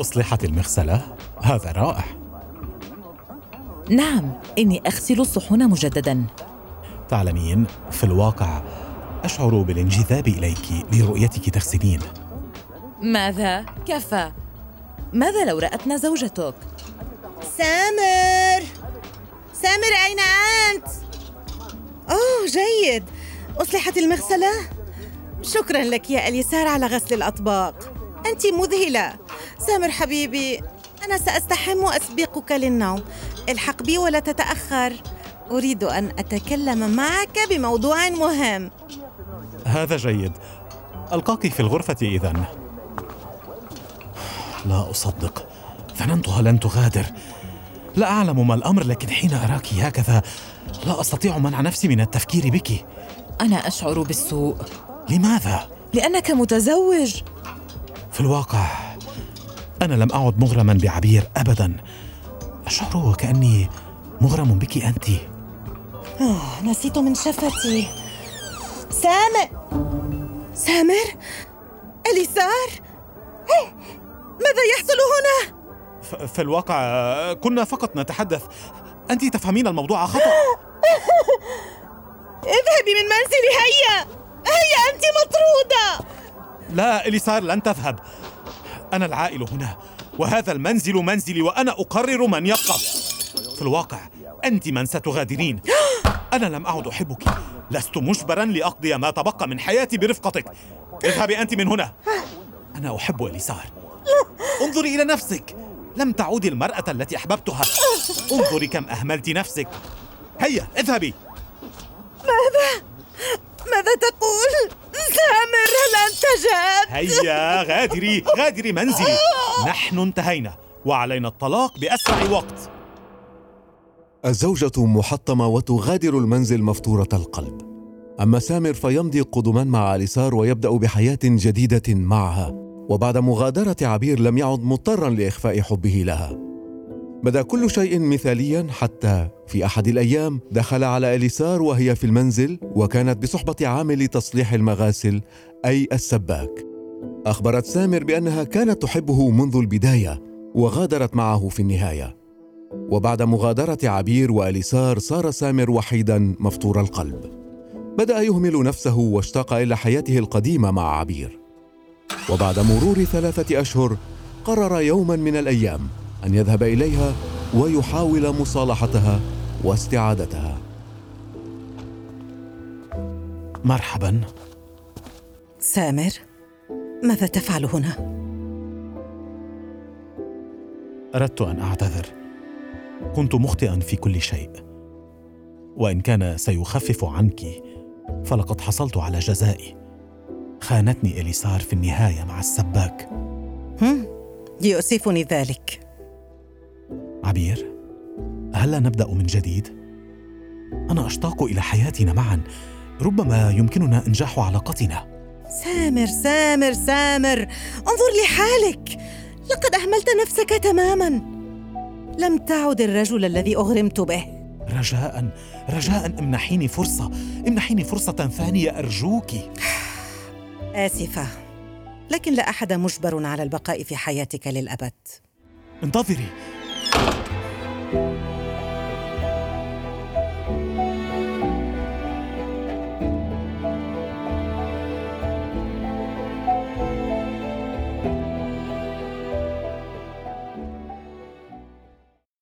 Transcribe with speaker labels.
Speaker 1: أصلحت المغسلة؟ هذا رائع
Speaker 2: نعم إني أغسل الصحون مجددا
Speaker 1: تعلمين في الواقع أشعر بالانجذاب إليك لرؤيتك تغسلين
Speaker 2: ماذا؟ كفى ماذا لو رأتنا زوجتك؟
Speaker 3: سامر سامر أين أنت؟ أوه جيد أصلحت المغسلة؟ شكرا لك يا أليسار على غسل الأطباق أنت مذهلة سامر حبيبي أنا سأستحم وأسبقك للنوم. الحق بي ولا تتأخر. أريد أن أتكلم معك بموضوع مهم.
Speaker 1: هذا جيد. ألقاك في الغرفة إذن. لا أصدق. ظننتها لن تغادر. لا أعلم ما الأمر لكن حين أراك هكذا لا أستطيع منع نفسي من التفكير بك.
Speaker 2: أنا أشعر بالسوء.
Speaker 1: لماذا؟
Speaker 2: لأنك متزوج.
Speaker 1: في الواقع أنا لم أعد مغرما بعبير أبدا. أشعر وكأني مغرم بك أنت.
Speaker 3: أوه نسيت من شفتي. سامر! سامر؟ أليسار؟ ماذا يحصل هنا؟
Speaker 1: في الواقع كنا فقط نتحدث. أنت تفهمين الموضوع خطأ.
Speaker 3: اذهبي من منزلي هيا! هيا أنت مطرودة!
Speaker 1: لا إليسار لن تذهب. أنا العائل هنا وهذا المنزل منزلي وأنا أقرر من يبقى في الواقع أنت من ستغادرين. أنا لم أعد أحبك. لست مجبرا لأقضي ما تبقى من حياتي برفقتك. اذهبي أنت من هنا. أنا أحب إليسار. انظري إلى نفسك. لم تعودي المرأة التي أحببتها. انظري كم أهملت نفسك. هيا اذهبي.
Speaker 3: ماذا؟ تقول؟ سامر هل أنت جاد؟
Speaker 1: هيا غادري غادري منزلي. نحن انتهينا وعلينا الطلاق بأسرع وقت.
Speaker 4: الزوجة محطمة وتغادر المنزل مفتورة القلب. أما سامر فيمضي قدما مع أليسار ويبدأ بحياة جديدة معها. وبعد مغادرة عبير لم يعد مضطرا لإخفاء حبه لها. بدا كل شيء مثاليا حتى في أحد الأيام دخل على أليسار وهي في المنزل وكانت بصحبة عامل تصليح المغاسل أي السباك. أخبرت سامر بأنها كانت تحبه منذ البداية وغادرت معه في النهاية. وبعد مغادرة عبير وأليسار صار سامر وحيدا مفطور القلب. بدأ يهمل نفسه واشتاق إلى حياته القديمة مع عبير. وبعد مرور ثلاثة أشهر قرر يوما من الأيام أن يذهب إليها ويحاول مصالحتها واستعادتها.
Speaker 1: مرحبا.
Speaker 3: سامر ماذا تفعل هنا؟
Speaker 1: أردت أن أعتذر. كنت مخطئا في كل شيء. وإن كان سيخفف عنك فلقد حصلت على جزائي. خانتني إليسار في النهاية مع السباك.
Speaker 3: هم؟ يؤسفني ذلك.
Speaker 1: عبير هلا نبدأ من جديد؟ أنا أشتاق إلى حياتنا معا ربما يمكننا إنجاح علاقتنا.
Speaker 3: سامر سامر سامر انظر لحالك. لقد أهملت نفسك تماما. لم تعد الرجل الذي أغرمت به.
Speaker 1: رجاء رجاء امنحيني فرصة امنحيني فرصة ثانية أرجوك.
Speaker 3: آسفة لكن لا أحد مجبر على البقاء في حياتك للأبد.
Speaker 1: انتظري. Thank you.